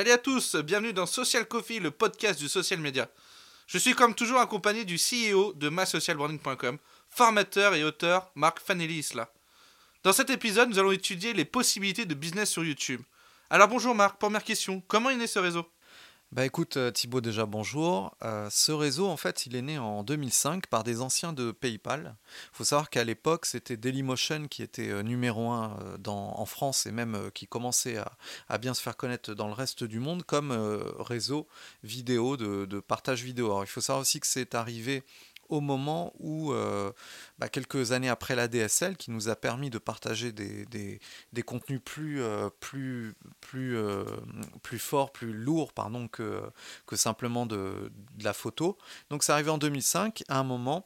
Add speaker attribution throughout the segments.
Speaker 1: Salut à tous, bienvenue dans Social Coffee, le podcast du social media. Je suis comme toujours accompagné du CEO de masocialbranding.com, formateur et auteur Marc Fanelli Isla. Dans cet épisode, nous allons étudier les possibilités de business sur YouTube. Alors bonjour Marc, première question, comment est né ce réseau?
Speaker 2: Bah écoute euh, Thibaut déjà bonjour. Euh, ce réseau en fait il est né en 2005 par des anciens de PayPal. Il faut savoir qu'à l'époque c'était Dailymotion qui était euh, numéro un dans, en France et même qui commençait à, bien se faire connaître dans le reste du monde comme réseau vidéo de, de, partage vidéo. Alors il faut savoir aussi que c'est arrivé au moment où, euh, bah, quelques années après la DSL, qui nous a permis de partager des, contenus plus, euh, euh, plus forts, plus lourds pardon, que, que simplement de, de la photo. Donc c'est arrivé en 2005, à un moment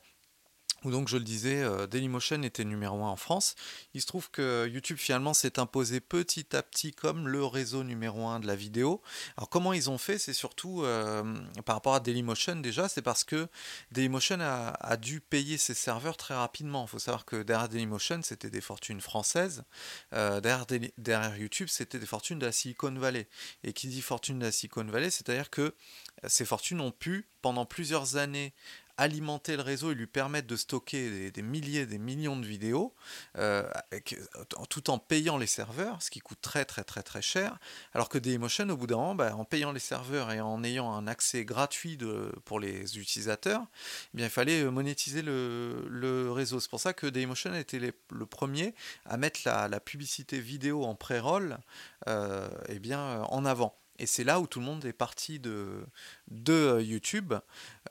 Speaker 2: où donc je le disais, euh, Dailymotion était numéro 1 en France. Il se trouve que YouTube finalement s'est imposé petit à petit comme le réseau numéro 1 de la vidéo. Alors comment ils ont fait? C'est surtout euh, par rapport à Dailymotion déjà, c'est parce que Dailymotion a, dû payer ses serveurs très rapidement. Il faut savoir que derrière Dailymotion, c'était des fortunes françaises. Euh, derrière, derrière, YouTube, c'était des fortunes de la Silicon Valley. Et qui dit fortune de la Silicon Valley, c'est-à-dire que ces fortunes ont pu, pendant plusieurs années, alimenter le réseau et lui permettre de stocker des, milliers, des millions de vidéos, euh, tout en payant les serveurs, ce qui coûte très très très très cher, alors que Dailymotion, au bout d'un moment, bah, en payant les serveurs et en ayant un accès gratuit pour les utilisateurs, eh il fallait euh, monétiser le, réseau. C'est pour ça que Dailymotion a le premier à mettre la, publicité vidéo en pré-roll euh, eh en avant. Et c'est là où tout le monde est parti de, de euh, YouTube,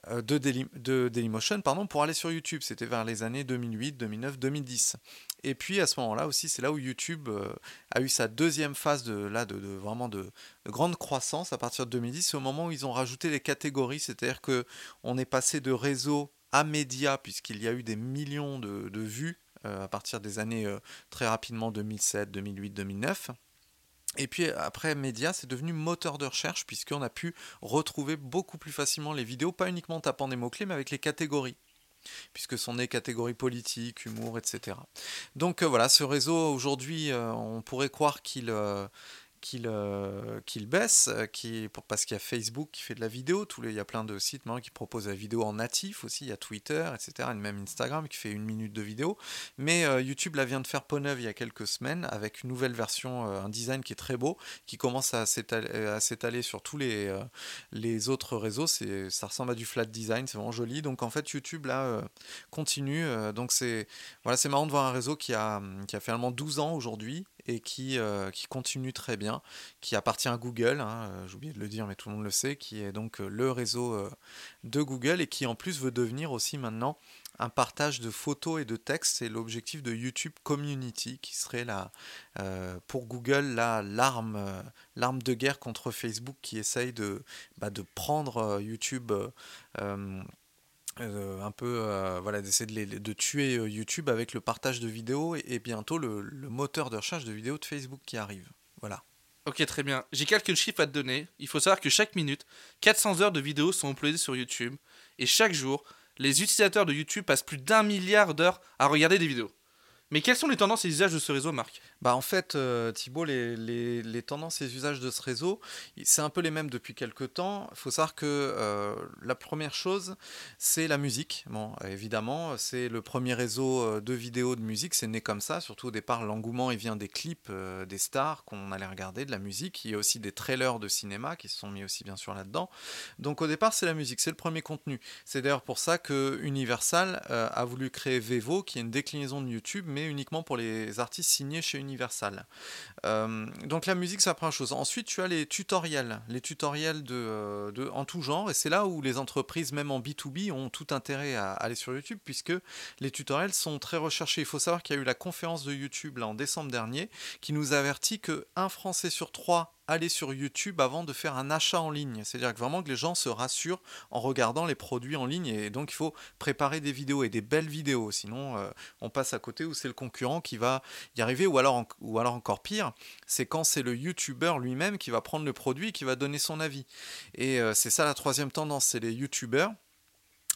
Speaker 2: euh, de, de Dailymotion, pardon, pour aller sur YouTube. C'était vers les années 2008, 2009, 2010. Et puis à ce moment-là aussi, c'est là où YouTube euh, a eu sa deuxième phase de, là, de, vraiment de, grande croissance à partir de 2010. C'est au moment où ils ont rajouté les catégories, c'est-à-dire que on est passé de réseau à média, puisqu'il y a eu des millions de, vues à partir des années très rapidement 2007, 2008, 2009. Et puis après Média, c'est devenu moteur de recherche puisqu'on a pu retrouver beaucoup plus facilement les vidéos, pas uniquement en tapant des mots-clés, mais avec les catégories puisque sont nées catégories politiques, humour, etc. Donc euh, voilà, ce réseau aujourd'hui, euh, on pourrait croire qu'il euh, qu'il euh, baisse, euh, qui, parce qu'il y a Facebook qui fait de la vidéo, tous les, il y a plein de sites maintenant qui proposent la vidéo en natif aussi, il y a Twitter, etc., et même Instagram qui fait une minute de vidéo. Mais euh, YouTube la vient de faire peau neuve il y a quelques semaines avec une nouvelle version, un design qui est très beau, qui commence à s'étaler sur tous les, les autres réseaux. Ça ressemble à du flat design, c'est vraiment joli. Donc en fait, YouTube là continue. donc c'est voilà, marrant de voir un réseau qui a, qui a finalement 12 ans aujourd'hui et qui, euh, qui continue très bien, qui appartient à Google, hein, euh, j'ai oublié de le dire mais tout le monde le sait, qui est donc euh, le réseau de Google et qui en plus veut devenir aussi maintenant un partage de photos et de textes. C'est l'objectif de YouTube Community qui serait la, pour Google l'arme de guerre contre Facebook qui essaye de, bah, de prendre YouTube un peu euh, voilà d'essayer de, de, tuer euh, YouTube avec le partage de vidéos et, bientôt le, moteur de recherche de vidéos de Facebook qui arrive. Voilà.
Speaker 1: Ok, très bien. J'ai quelques chiffres à te donner. Il faut savoir que chaque minute, 400 heures de vidéos sont uploadées sur YouTube. Et chaque jour, les utilisateurs de YouTube passent plus d'un milliard d'heures à regarder des vidéos. Mais quelles sont les tendances et les usages de ce réseau, Marc?
Speaker 2: Bah en fait, euh, Thibault, les, les, tendances et les usages de ce réseau, c'est un peu les mêmes depuis quelques temps. Il faut savoir que euh, la première chose, c'est la musique. Bon, évidemment, c'est le premier réseau euh, de vidéos de musique, c'est né comme ça. Surtout au départ, l'engouement, il vient des clips des stars qu'on allait regarder, de la musique. Il y a aussi des trailers de cinéma qui se sont mis aussi bien sûr là-dedans. Donc au départ, c'est la musique, c'est le premier contenu. C'est d'ailleurs pour ça que Universal a voulu créer Vevo, qui est une déclinaison de YouTube, mais uniquement pour les artistes signés chez Universal Euh, donc la musique, c'est la première chose. Ensuite, tu as les tutoriels, les tutoriels de, euh, en tout genre, et c'est là où les entreprises, même en B2B, ont tout intérêt à aller sur YouTube, puisque les tutoriels sont très recherchés. Il faut savoir qu'il y a eu la conférence de YouTube en décembre dernier, qui nous avertit que un Français sur trois aller sur YouTube avant de faire un achat en ligne. C'est-à-dire que vraiment que les gens se rassurent en regardant les produits en ligne et donc il faut préparer des vidéos et des belles vidéos, sinon euh, on passe à côté où c'est le concurrent qui va y arriver ou alors, ou alors encore pire, c'est quand c'est le YouTuber lui-même qui va prendre le produit et qui va donner son avis. Et euh, c'est ça la troisième tendance, c'est les YouTubers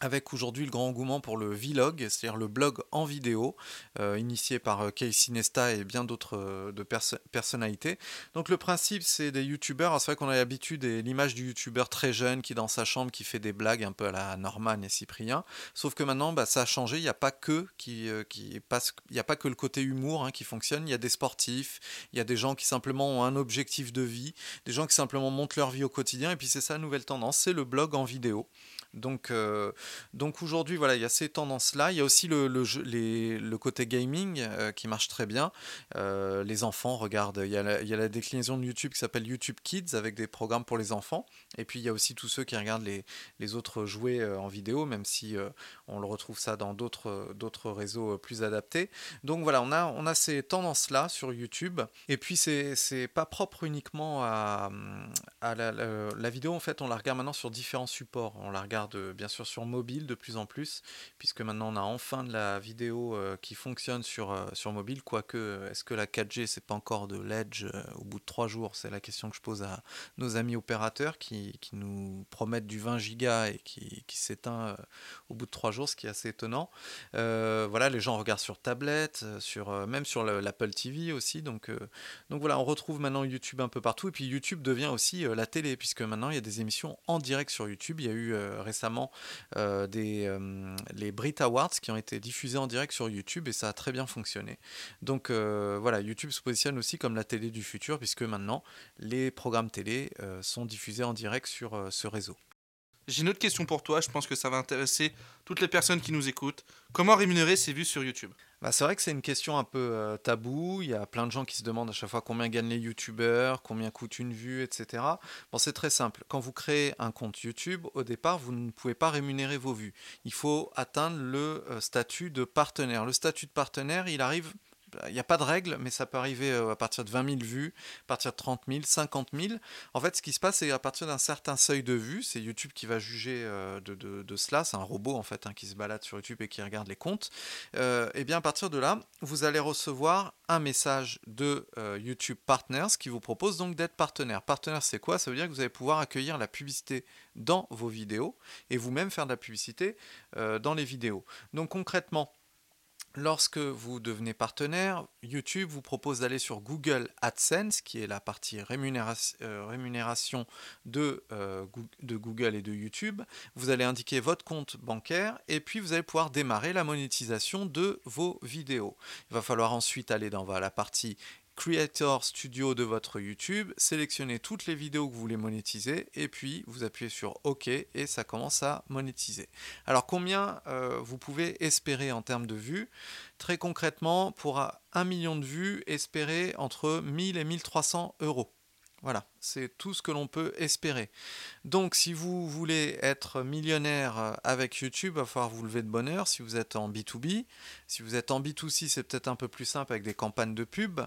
Speaker 2: avec aujourd'hui le grand engouement pour le vlog, c'est-à-dire le blog en vidéo, euh, initié par euh, Casey Nesta et bien d'autres euh, de personnalités. Donc le principe, c'est des youtubeurs. C'est vrai qu'on a l'habitude et l'image du youtubeur très jeune qui dans sa chambre qui fait des blagues un peu à la Norman et Cyprien. Sauf que maintenant, bah, ça a changé. Il n'y a pas que qui passe, il n'y a pas que le côté humour hein, qui fonctionne. Il y a des sportifs, il y a des gens qui simplement ont un objectif de vie, des gens qui simplement montent leur vie au quotidien. Et puis c'est ça la nouvelle tendance, c'est le blog en vidéo. Donc, euh, donc aujourd'hui, voilà, il y a ces tendances-là. Il y a aussi le, le, côté gaming euh, qui marche très bien. Euh, les enfants regardent. Il y, a la, il y, a la, déclinaison de YouTube qui s'appelle YouTube Kids avec des programmes pour les enfants. Et puis il y a aussi tous ceux qui regardent les, les autres jouets en vidéo, même si on le retrouve ça dans d'autres, réseaux plus adaptés. Donc voilà, on a, on a ces tendances-là sur YouTube. Et puis c'est, c'est pas propre uniquement à, à la, la vidéo. En fait, on la regarde maintenant sur différents supports. On la regarde bien sûr sur mobile de plus en plus, puisque maintenant on a enfin de la vidéo euh, qui fonctionne sur, euh, sur mobile, quoique euh, est-ce que la 4G c'est pas encore de l'edge au bout de 3 jours? C'est la question que je pose à nos amis opérateurs qui, qui nous promettent du 20 gigas et qui, qui s'éteint au bout de 3 jours, ce qui est assez étonnant. voilà, les gens regardent sur tablette, sur, même sur l'Apple TV aussi, donc, donc voilà, on retrouve maintenant YouTube un peu partout, et puis YouTube devient aussi la télé, puisque maintenant il y a des émissions en direct sur YouTube, il y a eu récemment euh, euh, les Brit Awards qui ont été diffusés en direct sur YouTube et ça a très bien fonctionné. Donc euh, voilà, YouTube se positionne aussi comme la télé du futur puisque maintenant les programmes télé sont diffusés en direct sur ce réseau.
Speaker 1: J'ai une autre question pour toi, je pense que ça va intéresser toutes les personnes qui nous écoutent. Comment rémunérer ses vues sur YouTube?
Speaker 2: Bah, c'est vrai que c'est une question un peu euh, tabou. Il y a plein de gens qui se demandent à chaque fois combien gagnent les youtubeurs, combien coûte une vue, etc. C'est très simple. Quand vous créez un compte YouTube, au départ, vous ne pouvez pas rémunérer vos vues. Il faut atteindre le euh, statut de partenaire. Le statut de partenaire, il arrive il n'y a pas de règle, mais ça peut arriver euh, à partir de 20 000 vues, à partir de 30 000, 50 000. En fait, ce qui se passe, c'est à partir d'un certain seuil de vues, c'est YouTube qui va juger euh, de, cela, c'est un robot en fait hein, qui se balade sur YouTube et qui regarde les comptes. Euh, et bien à partir de là, vous allez recevoir un message de YouTube Partners qui vous propose donc d'être partenaire. Partenaire, c'est quoi? Ça veut dire que vous allez pouvoir accueillir la publicité dans vos vidéos et vous-même faire de la publicité dans les vidéos. Donc concrètement, Lorsque vous devenez partenaire, YouTube vous propose d'aller sur Google AdSense, qui est la partie euh, rémunération, euh, de, Google et de YouTube. Vous allez indiquer votre compte bancaire et puis vous allez pouvoir démarrer la monétisation de vos vidéos. Il va falloir ensuite aller dans la partie Creator Studio de votre YouTube, sélectionnez toutes les vidéos que vous voulez monétiser et puis vous appuyez sur OK et ça commence à monétiser. Alors combien euh, vous pouvez espérer en termes de vues? Très concrètement, pour un million de vues, espérez entre 1000 et 1300 euros. Voilà, c'est tout ce que l'on peut espérer. Donc si vous voulez être millionnaire euh, avec YouTube, il va falloir vous lever de bonne heure si vous êtes en B2B. Si vous êtes en B2C, c'est peut-être un peu plus simple avec des campagnes de pub.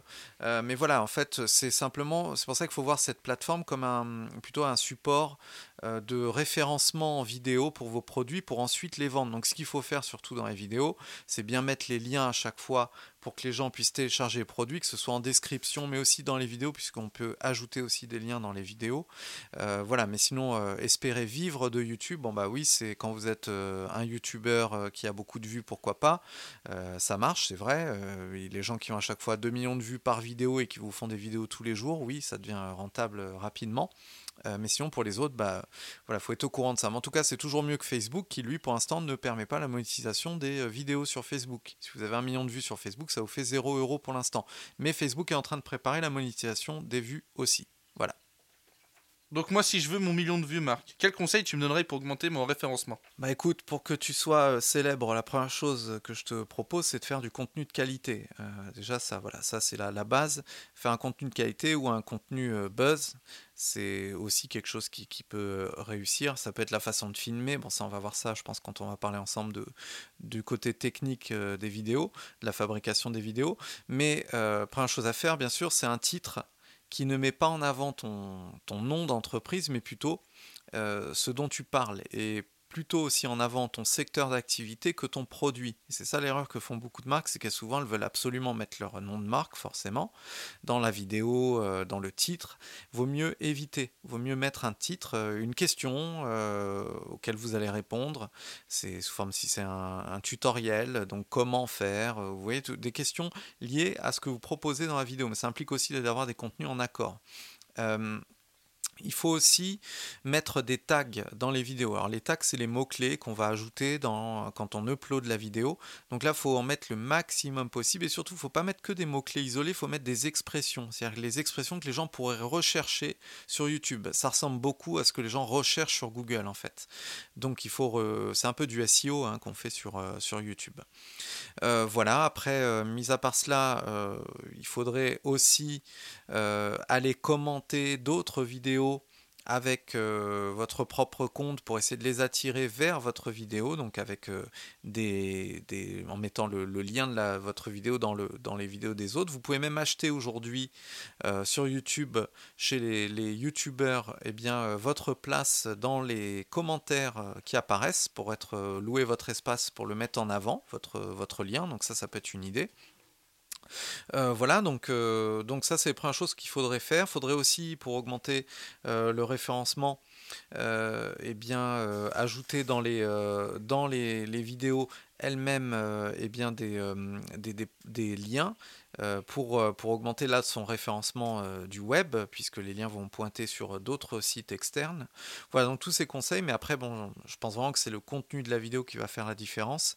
Speaker 2: Euh, mais voilà, en fait, c'est simplement, c'est pour ça qu'il faut voir cette plateforme comme un, plutôt un support euh, de référencement en vidéo pour vos produits pour ensuite les vendre. Donc ce qu'il faut faire surtout dans les vidéos, c'est bien mettre les liens à chaque fois pour que les gens puissent télécharger les produits, que ce soit en description, mais aussi dans les vidéos, puisqu'on peut ajouter aussi des liens dans les vidéos. Euh, voilà, mais sinon, euh, espérer vivre de YouTube, bon bah oui, c'est quand vous êtes euh, un YouTuber qui a beaucoup de vues, pourquoi pas. ça marche, c'est vrai. les gens qui ont à chaque fois 2 millions de vues par vidéo et qui vous font des vidéos tous les jours, oui, ça devient rentable rapidement. mais sinon, pour les autres, bah, voilà, faut être au courant de ça. Mais en tout cas, c'est toujours mieux que Facebook, qui lui, pour l'instant, ne permet pas la monétisation des vidéos sur Facebook. Si vous avez un million de vues sur Facebook, ça vous fait 0 euros pour l'instant. Mais Facebook est en train de préparer la monétisation des vues aussi.
Speaker 1: Donc moi, si je veux mon million de vues, Marc, quel conseil tu me donnerais pour augmenter mon référencement?
Speaker 2: Bah écoute, pour que tu sois euh, célèbre, la première chose que je te propose, c'est de faire du contenu de qualité. Euh, déjà, ça, voilà, ça c'est la, base. Faire un contenu de qualité ou un contenu euh, buzz, c'est aussi quelque chose qui, peut réussir. Ça peut être la façon de filmer. Bon, ça, on va voir ça, je pense, quand on va parler ensemble du côté technique des vidéos, de la fabrication des vidéos. Mais première chose à faire, bien sûr, c'est un titre qui ne met pas en avant ton, nom d'entreprise, mais plutôt euh, ce dont tu parles. Plutôt aussi en avant ton secteur d'activité que ton produit. c'est ça l'erreur que font beaucoup de marques, c'est qu'elles souvent elles veulent absolument mettre leur nom de marque forcément dans la vidéo, euh, dans le titre. Vaut mieux éviter, vaut mieux mettre un titre, euh, une question euh, auquel vous allez répondre. C'est sous forme si c'est un, tutoriel, donc comment faire. vous voyez des questions liées à ce que vous proposez dans la vidéo, mais ça implique aussi d'avoir des contenus en accord. Il faut aussi mettre des tags dans les vidéos. Alors les tags, c'est les mots-clés qu'on va ajouter quand on upload la vidéo. Donc là, il faut en mettre le maximum possible et surtout, il ne faut pas mettre que des mots-clés isolés, il faut mettre des expressions. C'est-à-dire les expressions que les gens pourraient rechercher sur YouTube. Ça ressemble beaucoup à ce que les gens recherchent sur Google en fait. Donc c'est un peu du SEO hein, qu'on fait sur, euh, YouTube. Euh, voilà, après, euh, mis à part cela, il faudrait aussi aller commenter d'autres vidéos avec euh, votre propre compte pour essayer de les attirer vers votre vidéo, donc avec euh, des, en mettant le, lien de votre vidéo dans, le, dans les vidéos des autres. Vous pouvez même acheter aujourd'hui euh, sur YouTube, chez les, les YouTubeurs, eh bien, votre place dans les commentaires qui apparaissent pour être louer votre espace pour le mettre en avant, votre, votre lien. Donc ça, ça peut être une idée. Euh, voilà, donc, euh, donc ça c'est la première chose qu'il faudrait faire. Il faudrait aussi, pour augmenter euh, le référencement, eh bien, ajouter dans les, les, les vidéos elles-mêmes eh bien, des, liens pour, pour augmenter là son référencement du web, puisque les liens vont pointer sur d'autres sites externes. Voilà, donc tous ces conseils, mais après, bon, je pense vraiment que c'est le contenu de la vidéo qui va faire la différence.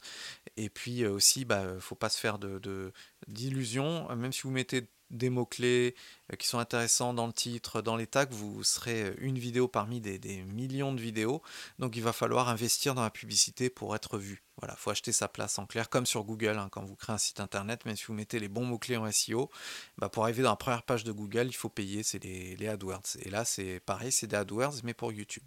Speaker 2: Et puis aussi, il bah, ne faut pas se faire de, même si vous mettez des mots-clés euh, qui sont intéressants dans le titre, dans les tags, vous serez une vidéo parmi des, millions de vidéos. Donc il va falloir investir dans la publicité pour être vu. Voilà, faut acheter sa place en clair, comme sur Google, hein, quand vous créez un site internet, même si vous mettez les bons mots-clés en SEO, bah, pour arriver dans la première page de Google, il faut payer, c'est les, les AdWords. Et là, c'est pareil, c'est des AdWords, mais pour YouTube.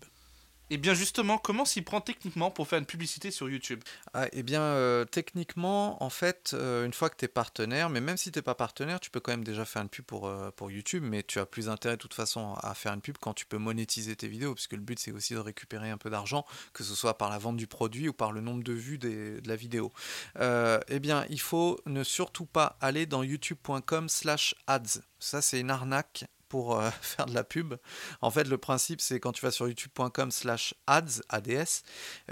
Speaker 1: Et eh bien justement, comment s'y prend techniquement pour faire une publicité sur YouTube?
Speaker 2: Ah, Eh bien euh, techniquement, en fait, euh, une fois que tu es partenaire, mais même si tu n'es pas partenaire, tu peux quand même déjà faire une pub pour, euh, pour YouTube, mais tu as plus intérêt de toute façon à faire une pub quand tu peux monétiser tes vidéos, puisque le but c'est aussi de récupérer un peu d'argent, que ce soit par la vente du produit ou par le nombre de vues de la vidéo. eh bien, il faut ne surtout pas aller dans youtube.com slash ads. Ça, c'est une arnaque euh, faire de la pub. En fait, le principe, c'est quand tu vas sur youtube.com slash ads, ADS,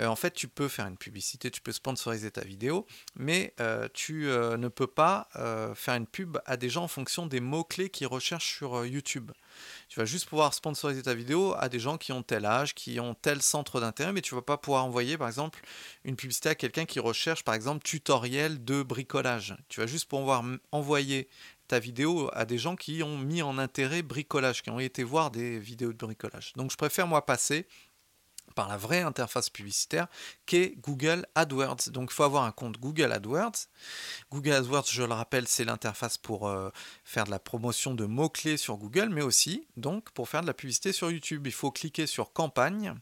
Speaker 2: euh, en fait, tu peux faire une publicité, tu peux sponsoriser ta vidéo, mais euh, tu ne peux pas faire une pub à des gens en fonction des mots-clés qu'ils recherchent sur YouTube. Tu vas juste pouvoir sponsoriser ta vidéo à des gens qui ont tel âge, qui ont tel centre d'intérêt, mais tu ne vas pas pouvoir envoyer, par exemple, une publicité à quelqu'un qui recherche, par exemple, tutoriel de bricolage. Tu vas juste pouvoir envoyer ta vidéo à des gens qui ont mis en intérêt bricolage, qui ont été voir des vidéos de bricolage. Donc je préfère moi passer par la vraie interface publicitaire qu'est Google AdWords. Donc il faut avoir un compte Google AdWords. Google AdWords, je le rappelle, c'est l'interface pour euh, faire de la promotion de mots-clés sur Google, mais aussi donc pour faire de la publicité sur YouTube. Il faut cliquer sur campagne.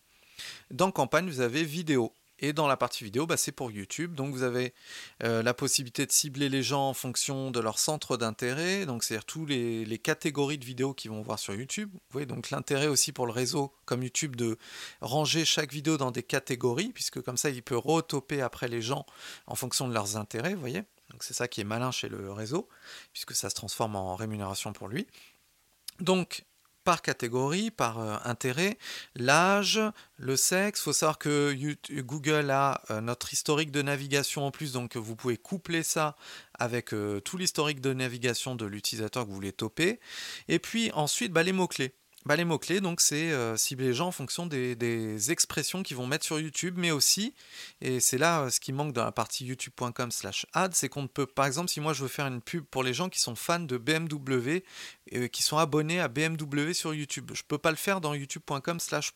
Speaker 2: Dans campagne, vous avez vidéo. Et dans la partie vidéo, bah, c'est pour YouTube. Donc vous avez euh, la possibilité de cibler les gens en fonction de leur centre d'intérêt. Donc c'est-à-dire tous les, catégories de vidéos qu'ils vont voir sur YouTube. Vous voyez donc l'intérêt aussi pour le réseau comme YouTube de ranger chaque vidéo dans des catégories, puisque comme ça il peut retoper après les gens en fonction de leurs intérêts. Vous voyez donc c'est ça qui est malin chez le réseau, puisque ça se transforme en rémunération pour lui. Donc par catégorie, par euh, intérêt, l'âge, le sexe. Il faut savoir que Google a euh, notre historique de navigation en plus, donc vous pouvez coupler ça avec euh, tout l'historique de navigation de l'utilisateur que vous voulez toper. Et puis ensuite, bah, les mots-clés. Bah, les mots-clés, donc c'est euh, cibler les gens en fonction des, expressions qu'ils vont mettre sur YouTube, mais aussi, et c'est là euh, ce qui manque dans la partie youtube.com slash ad, c'est qu'on ne peut, par exemple, si moi je veux faire une pub pour les gens qui sont fans de BMW, et qui sont abonnés à BMW sur YouTube, je ne peux pas le faire dans youtube.com slash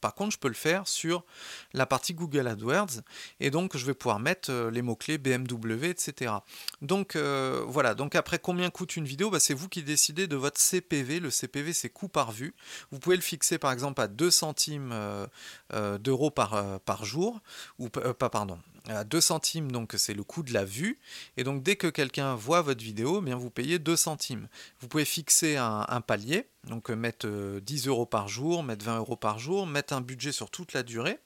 Speaker 2: Par contre, je peux le faire sur la partie Google AdWords et donc je vais pouvoir mettre euh, les mots-clés BMW, etc. Donc euh, voilà, donc après combien coûte une vidéo? Bah, C'est vous qui décidez de votre CPV. Le CPV, c'est coût par vue. Vous pouvez le fixer par exemple à 2 centimes euh, d'euros par, par jour, ou pas, pardon, à 2 centimes, donc c'est le coût de la vue. Et donc dès que quelqu'un voit votre vidéo, eh bien vous payez 2 centimes. Vous pouvez fixer un, palier, donc euh, mettre 10 euh, euros par jour, mettre 20 euros par jour, mettre un budget sur toute la durée.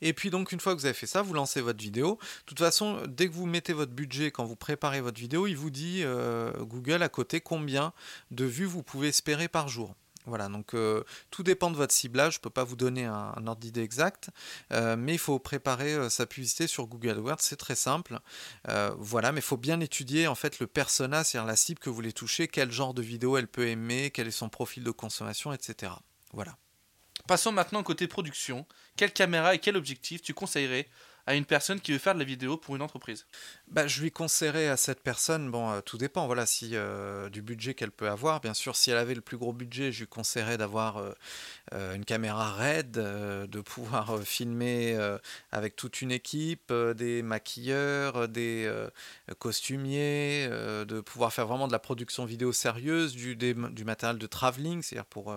Speaker 2: Et puis donc une fois que vous avez fait ça, vous lancez votre vidéo. De toute façon, dès que vous mettez votre budget, quand vous préparez votre vidéo, il vous dit euh, Google à côté combien de vues vous pouvez espérer par jour. Voilà, donc euh, tout dépend de votre ciblage, je ne peux pas vous donner un, ordre d'idée exact, euh, mais il faut préparer sa publicité sur Google AdWords, c'est très simple. voilà, mais il faut bien étudier en fait le persona, c'est-à-dire la cible que vous voulez toucher, quel genre de vidéo elle peut aimer, quel est son profil de consommation, etc. Voilà.
Speaker 1: Passons maintenant côté production. Quelle caméra et quel objectif tu conseillerais à une personne qui veut faire de la vidéo pour une entreprise
Speaker 2: bah, Je lui conseillerais à cette personne, bon, euh, tout dépend, voilà, si euh, du budget qu'elle peut avoir. Bien sûr, si elle avait le plus gros budget, je lui conseillerais d'avoir euh, une caméra RED, de pouvoir filmer avec toute une équipe, des maquilleurs, des costumiers, de pouvoir faire vraiment de la production vidéo sérieuse, du, du matériel de travelling, c'est-à-dire pour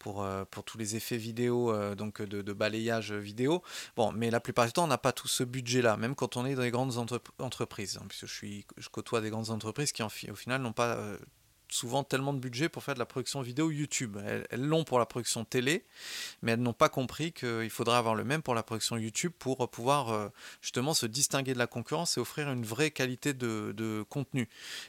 Speaker 2: pour, euh, pour tous les effets vidéo, euh, donc de, balayage vidéo. Bon, mais la plupart du temps, on n'a pas tout ce budget-là, même quand on est dans les grandes entreprises. Hein, puisque je, côtoie des grandes entreprises qui, au final, n'ont pas euh, souvent tellement de budget pour faire de la production vidéo YouTube. Elles l'ont pour la production télé, mais elles n'ont pas compris qu'il faudrait avoir le même pour la production YouTube pour pouvoir euh, justement se distinguer de la concurrence et offrir une vraie qualité de, contenu.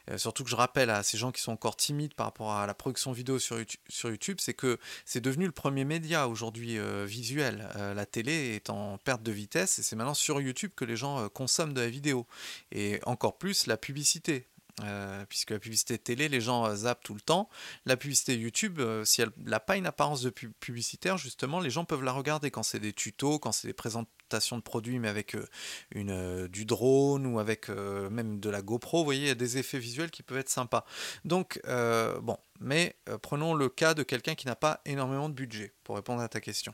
Speaker 2: Euh, surtout que je rappelle à ces gens qui sont encore timides par rapport à la production vidéo sur YouTube, c'est que c'est devenu le premier média aujourd'hui euh, visuel. la télé est en perte de vitesse et c'est maintenant sur YouTube que les gens consomment de la vidéo. Et encore plus la publicité. Euh, puisque la publicité télé, les gens euh, zappent tout le temps. La publicité YouTube, euh, si elle n'a pas une apparence de publicitaire, justement, les gens peuvent la regarder quand c'est des tutos, quand c'est des présentations de produits, mais avec une, du drone ou avec même de la GoPro. Vous voyez, il y a des effets visuels qui peuvent être sympas. Donc, bon, mais prenons le cas de quelqu'un qui n'a pas énormément de budget, pour répondre à ta question.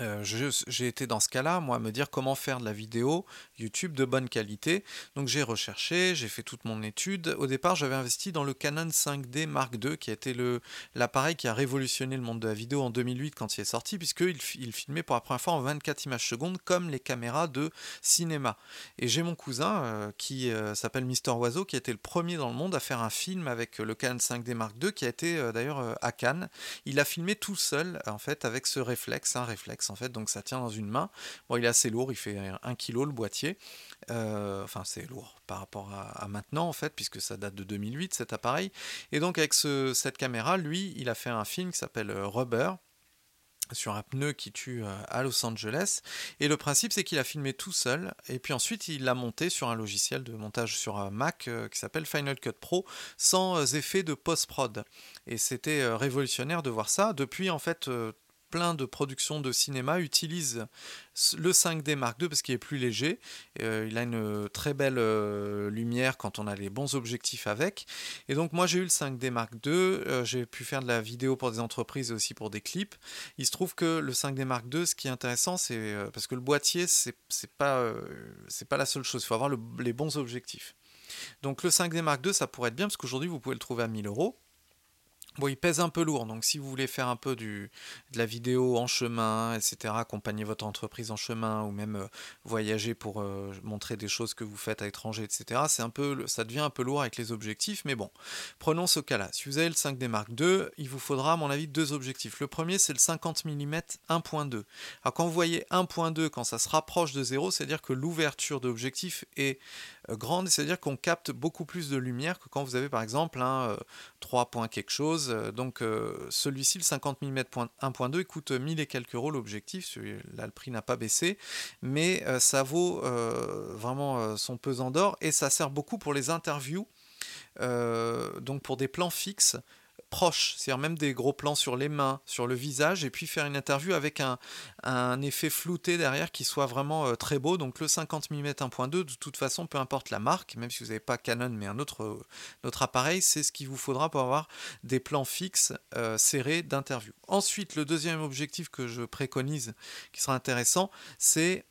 Speaker 2: Euh, j'ai été dans ce cas-là, moi, à me dire comment faire de la vidéo YouTube de bonne qualité. Donc j'ai recherché, j'ai fait toute mon étude. Au départ, j'avais investi dans le Canon 5D Mark II, qui a été l'appareil qui a révolutionné le monde de la vidéo en 2008 quand il est sorti, puisqu'il il filmait pour la première fois en 24 images secondes, comme les caméras de cinéma. Et j'ai mon cousin, euh, qui euh, s'appelle Mister Oiseau, qui a été le premier dans le monde à faire un film avec le Canon 5D Mark II, qui a été d'ailleurs à Cannes. Il a filmé tout seul, en fait, avec ce réflexe, un réflexe en fait, donc ça tient dans une main. Bon, il est assez lourd, il fait 1 kg le boîtier. Euh, enfin, c'est lourd par rapport à, maintenant en fait, puisque ça date de 2008 cet appareil. Et donc avec cette caméra, lui, il a fait un film qui s'appelle euh, Rubber sur un pneu qui tue euh, à Los Angeles. Et le principe, c'est qu'il a filmé tout seul, et puis ensuite il l'a monté sur un logiciel de montage sur un Mac qui s'appelle Final Cut Pro, sans effet de post-prod. Et c'était révolutionnaire de voir ça. Depuis, en fait, plein de productions de cinéma utilisent le 5D Mark II parce qu'il est plus léger. Euh, il a une très belle euh, lumière quand on a les bons objectifs avec. Et donc moi j'ai eu le 5D Mark II, euh, j'ai pu faire de la vidéo pour des entreprises et aussi pour des clips. Il se trouve que le 5D Mark II, ce qui est intéressant, c'est parce que le boîtier, c'est pas, pas la seule chose. Il faut avoir les bons objectifs. Donc le 5D Mark II, ça pourrait être bien parce qu'aujourd'hui vous pouvez le trouver à 1000 euros. Bon, il pèse un peu lourd, donc si vous voulez faire un peu du, de la vidéo en chemin, etc., accompagner votre entreprise en chemin, ou même euh, voyager pour euh, montrer des choses que vous faites à l'étranger, etc., c'est un peu, ça devient un peu lourd avec les objectifs, mais bon, prenons ce cas-là. Si vous avez le 5D Mark II, il vous faudra, à mon avis, deux objectifs. Le premier, c'est le 50 mm 1.2. Alors quand vous voyez 1.2, quand ça se rapproche de 0, c'est-à-dire que l'ouverture de l'objectif est grande, c'est-à-dire qu'on capte beaucoup plus de lumière que quand vous avez par exemple un 3 points quelque chose, euh, donc euh, celui-ci, le 50 mm 1.2, coûte 1000 et quelques euros l'objectif. Là, le prix n'a pas baissé, mais euh, ça vaut vraiment son pesant d'or et ça sert beaucoup pour les interviews. donc pour des plans fixes proche, c'est-à-dire même des gros plans sur les mains, sur le visage, et puis faire une interview avec un, effet flouté derrière qui soit vraiment euh, très beau. Donc le 50 mm 1.2, de toute façon, peu importe la marque, même si vous n'avez pas Canon mais un autre, euh, appareil, c'est ce qu'il vous faudra pour avoir des plans fixes euh, serrés d'interview. Ensuite, le deuxième objectif que je préconise, qui sera intéressant, c'est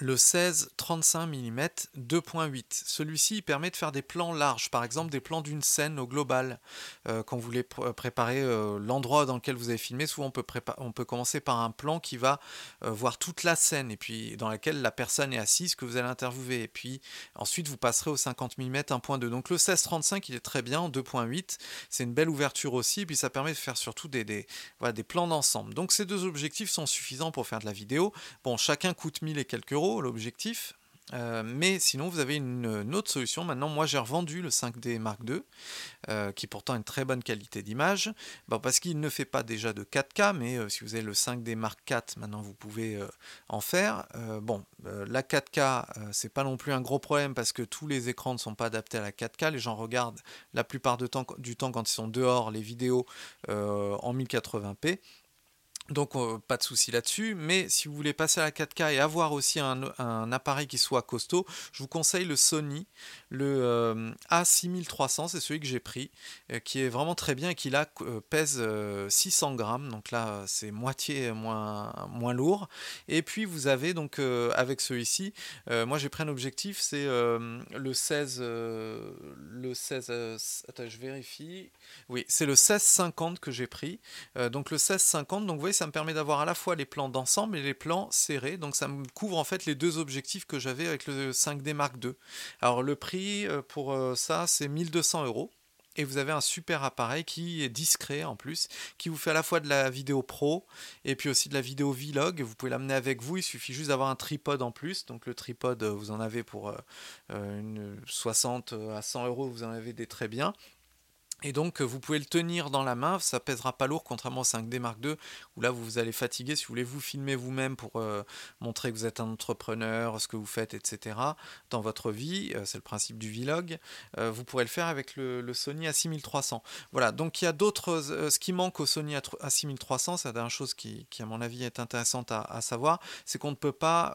Speaker 2: le 16-35 mm 2.8. Celui-ci permet de faire des plans larges, par exemple des plans d'une scène au global. Euh, quand vous voulez préparer euh, l'endroit dans lequel vous avez filmé, souvent on peut, commencer par un plan qui va euh, voir toute la scène et puis dans laquelle la personne est assise que vous allez interviewer. Et puis ensuite vous passerez au 50 mm 1.2. Donc le 16-35 il est très bien en 2.8. C'est une belle ouverture aussi. Et puis ça permet de faire surtout des, des, des plans d'ensemble. Donc ces deux objectifs sont suffisants pour faire de la vidéo. Bon, chacun coûte 1000 et quelques euros l'objectif. Euh, mais sinon, vous avez une, autre solution. Maintenant, moi, j'ai revendu le 5D Mark II, euh, qui pourtant a une très bonne qualité d'image, parce qu'il ne fait pas déjà de 4K, mais euh, si vous avez le 5D Mark IV, maintenant, vous pouvez en faire. bon, la 4K, c'est pas non plus un gros problème, parce que tous les écrans ne sont pas adaptés à la 4K. Les gens regardent la plupart temps, du temps quand ils sont dehors, les vidéos en 1080p. Donc euh, pas de souci là-dessus, mais si vous voulez passer à la 4K et avoir aussi un, appareil qui soit costaud, je vous conseille le Sony, le euh, A6300, c'est celui que j'ai pris, euh, qui est vraiment très bien et qui là pèse 600 grammes, donc là c'est moitié moins, moins lourd. Et puis vous avez donc avec celui-ci, moi j'ai pris un objectif, c'est le 16, le 16, attends je vérifie, oui c'est le 1650 que j'ai pris, donc le 1650, donc vous voyez ça me permet d'avoir à la fois les plans d'ensemble et les plans serrés. Donc ça me couvre en fait les deux objectifs que j'avais avec le 5D Mark II. Alors le prix euh, pour euh, ça, c'est 1200 euros. Et vous avez un super appareil qui est discret en plus, qui vous fait à la fois de la vidéo pro et puis aussi de la vidéo vlog. Vous pouvez l'amener avec vous, il suffit juste d'avoir un tripod en plus. Donc le tripod, euh, vous en avez pour une 60 à 100 euros, vous en avez des très bien. Et donc vous pouvez le tenir dans la main, ça pèsera pas lourd contrairement au 5D Mark II où là vous vous allez fatiguer si vous voulez vous filmer vous-même pour euh, montrer que vous êtes un entrepreneur, ce que vous faites, etc. dans votre vie, euh, c'est le principe du vlog, euh, vous pourrez le faire avec le, Sony A6300. Voilà, donc il y a d'autres, ce qui manque au Sony A6300, c'est la dernière chose qui, à mon avis est intéressante à, savoir, c'est qu'on ne peut pas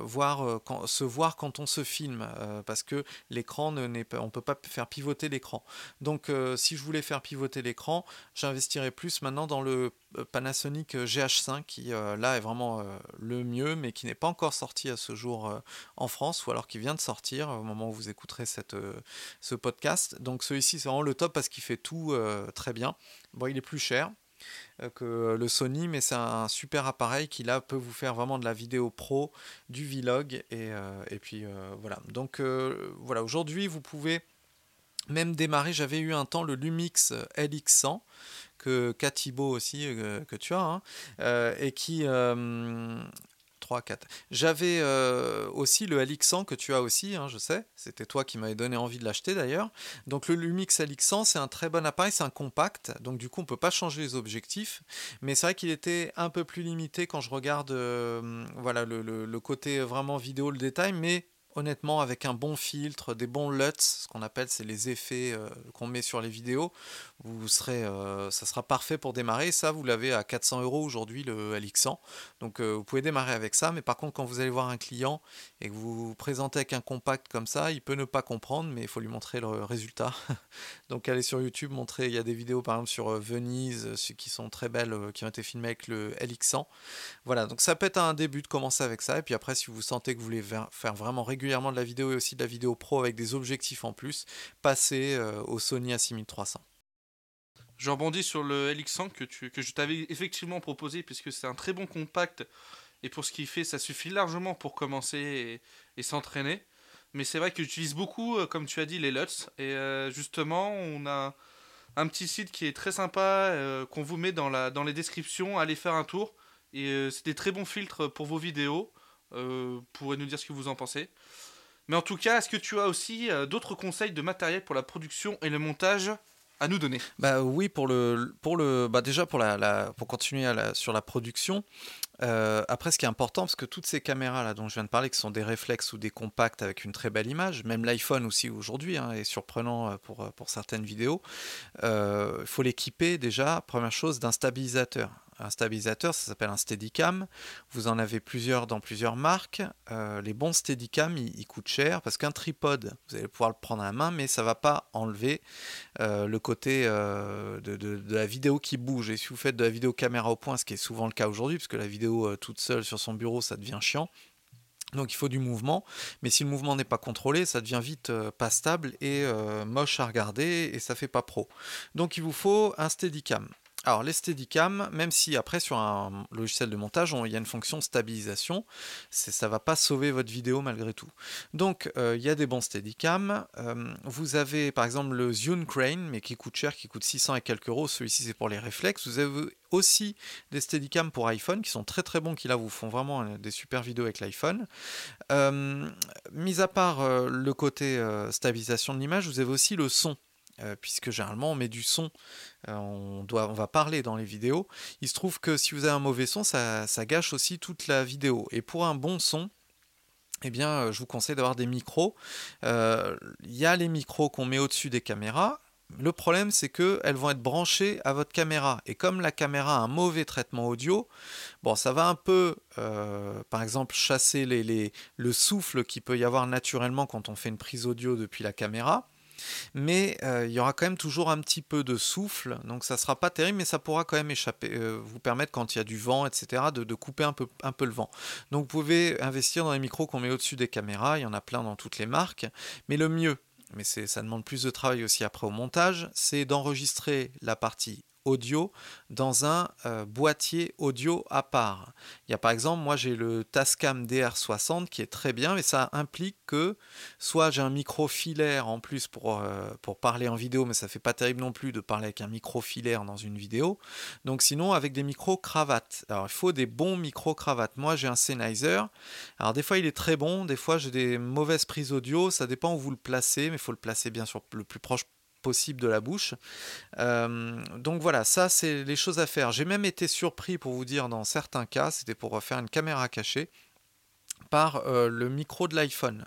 Speaker 2: voir, se voir quand on se filme parce que l'écran, ne peut pas faire pivoter l'écran. Donc si je voulais faire pivoter l'écran, j'investirais plus maintenant dans le euh, Panasonic euh, GH5 qui euh, là est vraiment le mieux mais qui n'est pas encore sorti à ce jour en France ou alors qui vient de sortir au moment où vous écouterez ce podcast. Donc celui-ci c'est vraiment le top parce qu'il fait tout très bien. Bon il est plus cher que le Sony, mais c'est un super appareil qui là peut vous faire vraiment de la vidéo pro, du vlog et puis voilà. Donc voilà, aujourd'hui vous pouvez même démarrer, j'avais eu un temps le Lumix LX100 que Katibo aussi euh, que tu as hein, euh, et qui 3 4 j'avais euh, aussi le LX100 que tu as aussi hein, je sais. C'était toi qui m'avais donné envie de l'acheter d'ailleurs. Donc le Lumix LX100 c'est un très bon appareil c'est un compact. Donc du coup on peut pas changer les objectifs. Mais c'est vrai qu'il était un peu plus limité quand je regarde voilà le, le, côté vraiment vidéo le détail. Mais honnêtement, avec un bon filtre, des bons LUTs, ce qu'on appelle, c'est les effets euh, qu'on met sur les vidéos, vous serez, euh, ça sera parfait pour démarrer. Ça, vous l'avez à 400 euros aujourd'hui, le LX100. Donc, euh, vous pouvez démarrer avec ça. Mais par contre, quand vous allez voir un client et que vous vous présentez avec un compact comme ça, il peut ne pas comprendre, mais il faut lui montrer le résultat. Donc, allez sur YouTube, montrer. Il y a des vidéos, par exemple, sur Venise, qui sont très belles, qui ont été filmées avec le LX100. Voilà. Donc, ça peut être un début de commencer avec ça. Et puis après, si vous sentez que vous voulez faire vraiment régulièrement de la vidéo et aussi de la vidéo pro avec des objectifs en plus, passer euh, au Sony A6300.
Speaker 1: Je rebondis sur le LX100 que, tu, que je t'avais effectivement proposé puisque c'est un très bon compact et pour ce qu'il fait ça suffit largement pour commencer et, s'entraîner. Mais c'est vrai que j'utilise beaucoup, euh, comme tu as dit, les LUTs et euh, justement on a un petit site qui est très sympa qu'on vous met dans, la, dans les descriptions, allez faire un tour et c'est des très bons filtres pour vos vidéos. Euh, pourrez nous dire ce que vous en pensez. Mais en tout cas, est-ce que tu as aussi euh, d'autres conseils de matériel pour la production et le montage à nous donner?
Speaker 2: Bah oui, pour le, pour le, bah déjà pour la, pour continuer sur la production. Euh, après, ce qui est important, parce que toutes ces caméras là dont je viens de parler, qui sont des réflexes ou des compacts avec une très belle image, même l'iPhone aussi aujourd'hui hein, est surprenant pour, pour certaines vidéos, il faut l'équiper déjà, première chose, d'un stabilisateur un stabilisateur, ça s'appelle un Steadicam. Vous en avez plusieurs dans plusieurs marques. Euh, les bons Steadicam, ils, coûtent cher parce qu'un tripod, vous allez pouvoir le prendre à la main, mais ça va pas enlever euh, le côté euh, de, la vidéo qui bouge. Et si vous faites de la vidéo caméra au point, ce qui est souvent le cas aujourd'hui, puisque la vidéo toute seule sur son bureau, ça devient chiant. Donc il faut du mouvement, mais si le mouvement n'est pas contrôlé, ça devient vite pas stable et moche à regarder et ça fait pas pro. Donc il vous faut un Steadicam. Alors les Steadicam, même si après sur un logiciel de montage, il y a une fonction stabilisation, ça ne va pas sauver votre vidéo malgré tout. Donc euh, il y a des bons Steadicam. Euh, vous avez par exemple le Zune Crane, mais qui coûte cher, qui coûte 600 et quelques euros. Celui-ci c'est pour les réflexes. Vous avez aussi des Steadicam pour iPhone qui sont très très bons, qui là vous font vraiment euh, des super vidéos avec l'iPhone. mis à part le côté stabilisation de l'image, vous avez aussi le son. Euh, puisque généralement on met du son, euh, on, va parler dans les vidéos. Il se trouve que si vous avez un mauvais son, ça, gâche aussi toute la vidéo. Et pour un bon son, eh bien, euh, je vous conseille d'avoir des micros. Il y a les micros qu'on met au-dessus des caméras. Le problème, c'est qu'elles vont être branchées à votre caméra. Et comme la caméra a un mauvais traitement audio, bon, ça va un peu, par exemple, chasser les, le souffle qu'il peut y avoir naturellement quand on fait une prise audio depuis la caméra mais euh, il y aura quand même toujours un petit peu de souffle, donc ça sera pas terrible, mais ça pourra quand même échapper, euh, vous permettre quand il y a du vent, etc., de, couper un peu, un peu le vent. Donc vous pouvez investir dans les micros qu'on met au-dessus des caméras, il y en a plein dans toutes les marques, mais le mieux, mais ça demande plus de travail aussi après au montage, c'est d'enregistrer la partie audio dans un euh, boîtier audio à part. Il y a par exemple, moi j'ai le Tascam DR60 qui est très bien, mais ça implique que soit j'ai un micro filaire en plus pour, euh, pour parler en vidéo, mais ça fait pas terrible non plus de parler avec un micro filaire dans une vidéo. Donc sinon avec des micros cravates. Alors il faut des bons micros cravates. Moi j'ai un Sennheiser. Alors des fois il est très bon, des fois j'ai des mauvaises prises audio, ça dépend où vous le placez, mais il faut le placer bien sûr le plus proche possible de la bouche. Euh, donc voilà, ça c'est les choses à faire. J'ai même été surpris pour vous dire dans certains cas, c'était pour faire une caméra cachée, par euh, le micro de l'iPhone.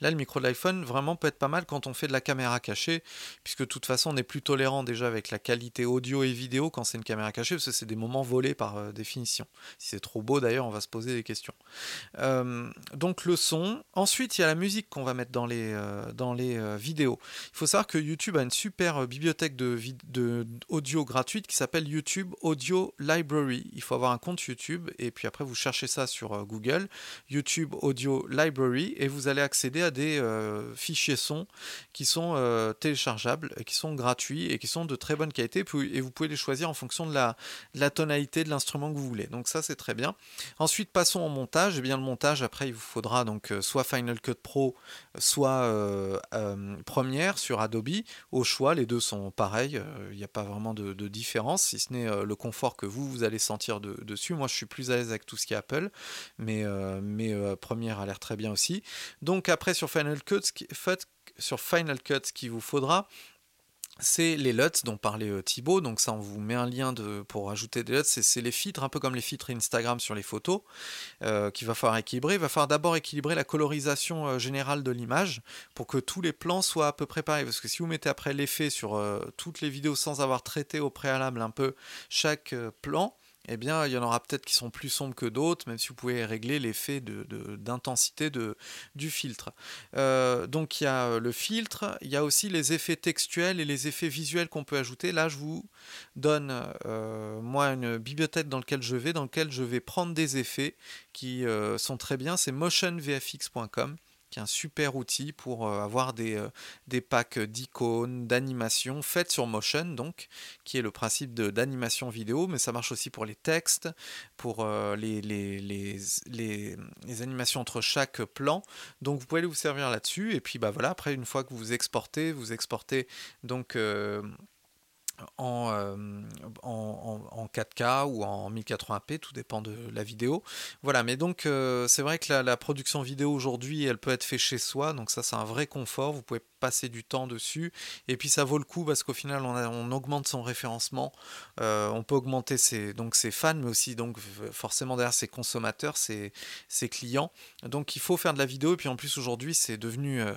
Speaker 2: Là, le micro de l'iPhone vraiment peut être pas mal quand on fait de la caméra cachée, puisque de toute façon, on est plus tolérant déjà avec la qualité audio et vidéo quand c'est une caméra cachée, parce que c'est des moments volés par euh, définition. Si c'est trop beau, d'ailleurs, on va se poser des questions. Euh, donc le son. Ensuite, il y a la musique qu'on va mettre dans les, euh, vidéos. Il faut savoir que YouTube a une super bibliothèque de, de audio gratuite qui s'appelle YouTube Audio Library. Il faut avoir un compte YouTube et puis après vous cherchez ça sur Google, YouTube Audio Library, et vous allez accéder à des euh, fichiers son qui sont euh, téléchargeables, qui sont gratuits et qui sont de très bonne qualité. Et vous pouvez les choisir en fonction de la, tonalité de l'instrument que vous voulez. Donc ça c'est très bien. Ensuite passons au montage. Et eh bien le montage après il vous faudra donc euh, soit Final Cut Pro, soit Premiere sur Adobe. Au choix, les deux sont pareils. Il n'y a pas vraiment de, différence si ce n'est le confort que vous vous allez sentir dessus. Moi je suis plus à l'aise avec tout ce qui est Apple, mais, mais Premiere a l'air très bien aussi. Donc après sur Final Cut, sur Final Cut, ce qu'il vous faudra, c'est les LUTs dont parlait euh, Thibaut, donc ça on vous met un lien de, pour ajouter des LUTs, c'est les filtres, un peu comme les filtres Instagram sur les photos, euh, qu'il va falloir équilibrer. Il va falloir d'abord équilibrer la colorisation euh, générale de l'image pour que tous les plans soient à peu près pareils, parce que si vous mettez après l'effet sur toutes les vidéos sans avoir traité au préalable un peu chaque plan, eh bien, il y en aura peut-être qui sont plus sombres que d'autres, même si vous pouvez régler l'effet d'intensité du filtre. Euh, donc, il y a le filtre, il y a aussi les effets textuels et les effets visuels qu'on peut ajouter. Là, je vous donne, euh, moi, une bibliothèque dans laquelle je vais, dans laquelle je vais prendre des effets qui euh, sont très bien. C'est motionvfx.com qui est un super outil pour euh, avoir des, euh, des packs d'icônes, d'animations faites sur Motion, donc, qui est le principe d'animation vidéo, mais ça marche aussi pour les textes, pour euh, les, les, les, les, animations entre chaque plan. Donc vous pouvez vous servir là-dessus, et puis bah voilà, après une fois que vous exportez, vous exportez donc en, en, 4K ou en 1080p, tout dépend de la vidéo. Voilà, mais donc c'est vrai que la, production vidéo aujourd'hui, elle peut être faite chez soi, donc ça c'est un vrai confort. Vous pouvez passer du temps dessus. Et puis ça vaut le coup parce qu'au final, on, augmente son référencement. Euh, on peut augmenter ses, donc ses fans, mais aussi donc forcément derrière ses consommateurs, ses, clients. Donc il faut faire de la vidéo. Et puis en plus aujourd'hui, c'est devenu euh,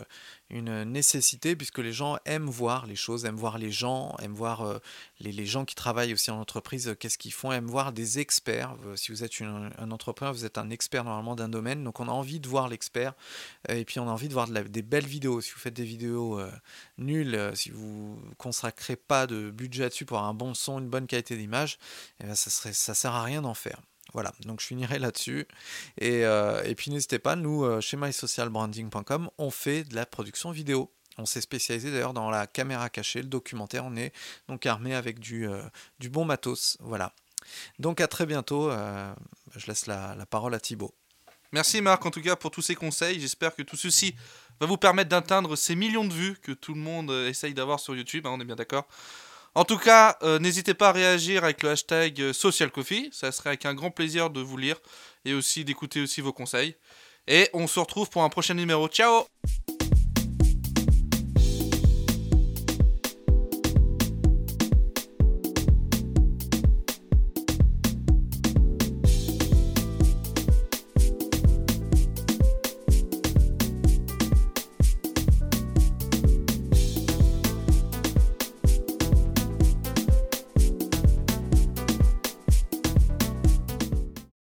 Speaker 2: une nécessité puisque les gens aiment voir les choses, aiment voir les gens, aiment voir euh, les, les, gens qui travaillent aussi en entreprise, qu'est-ce qu'ils font, aiment voir des experts. si vous êtes un entrepreneur, vous êtes un expert normalement d'un domaine. Donc on a envie de voir l'expert. et puis on a envie de voir des belles vidéos. Si vous faites des vidéos euh, nul, euh, si vous consacrez pas de budget dessus pour avoir un bon son, une bonne qualité d'image, eh ben, ça serait, ça sert à rien d'en faire. Voilà, donc je finirai là-dessus. Et, euh, et puis n'hésitez pas, nous, euh, chez mysocialbranding.com, on fait de la production vidéo. On s'est spécialisé d'ailleurs dans la caméra cachée, le documentaire. On est donc armé avec du, euh, du bon matos. Voilà. Donc à très bientôt. euh, je laisse la, la parole à Thibaut.
Speaker 1: Merci Marc en tout cas pour tous ces conseils. J'espère que tout ceci va vous permettre d'atteindre ces millions de vues que tout le monde essaye d'avoir sur YouTube, hein, on est bien d'accord. En tout cas, euh, n'hésitez pas à réagir avec le hashtag euh, SocialCoffee, ça serait avec un grand plaisir de vous lire et aussi d'écouter aussi vos conseils. Et on se retrouve pour un prochain numéro. Ciao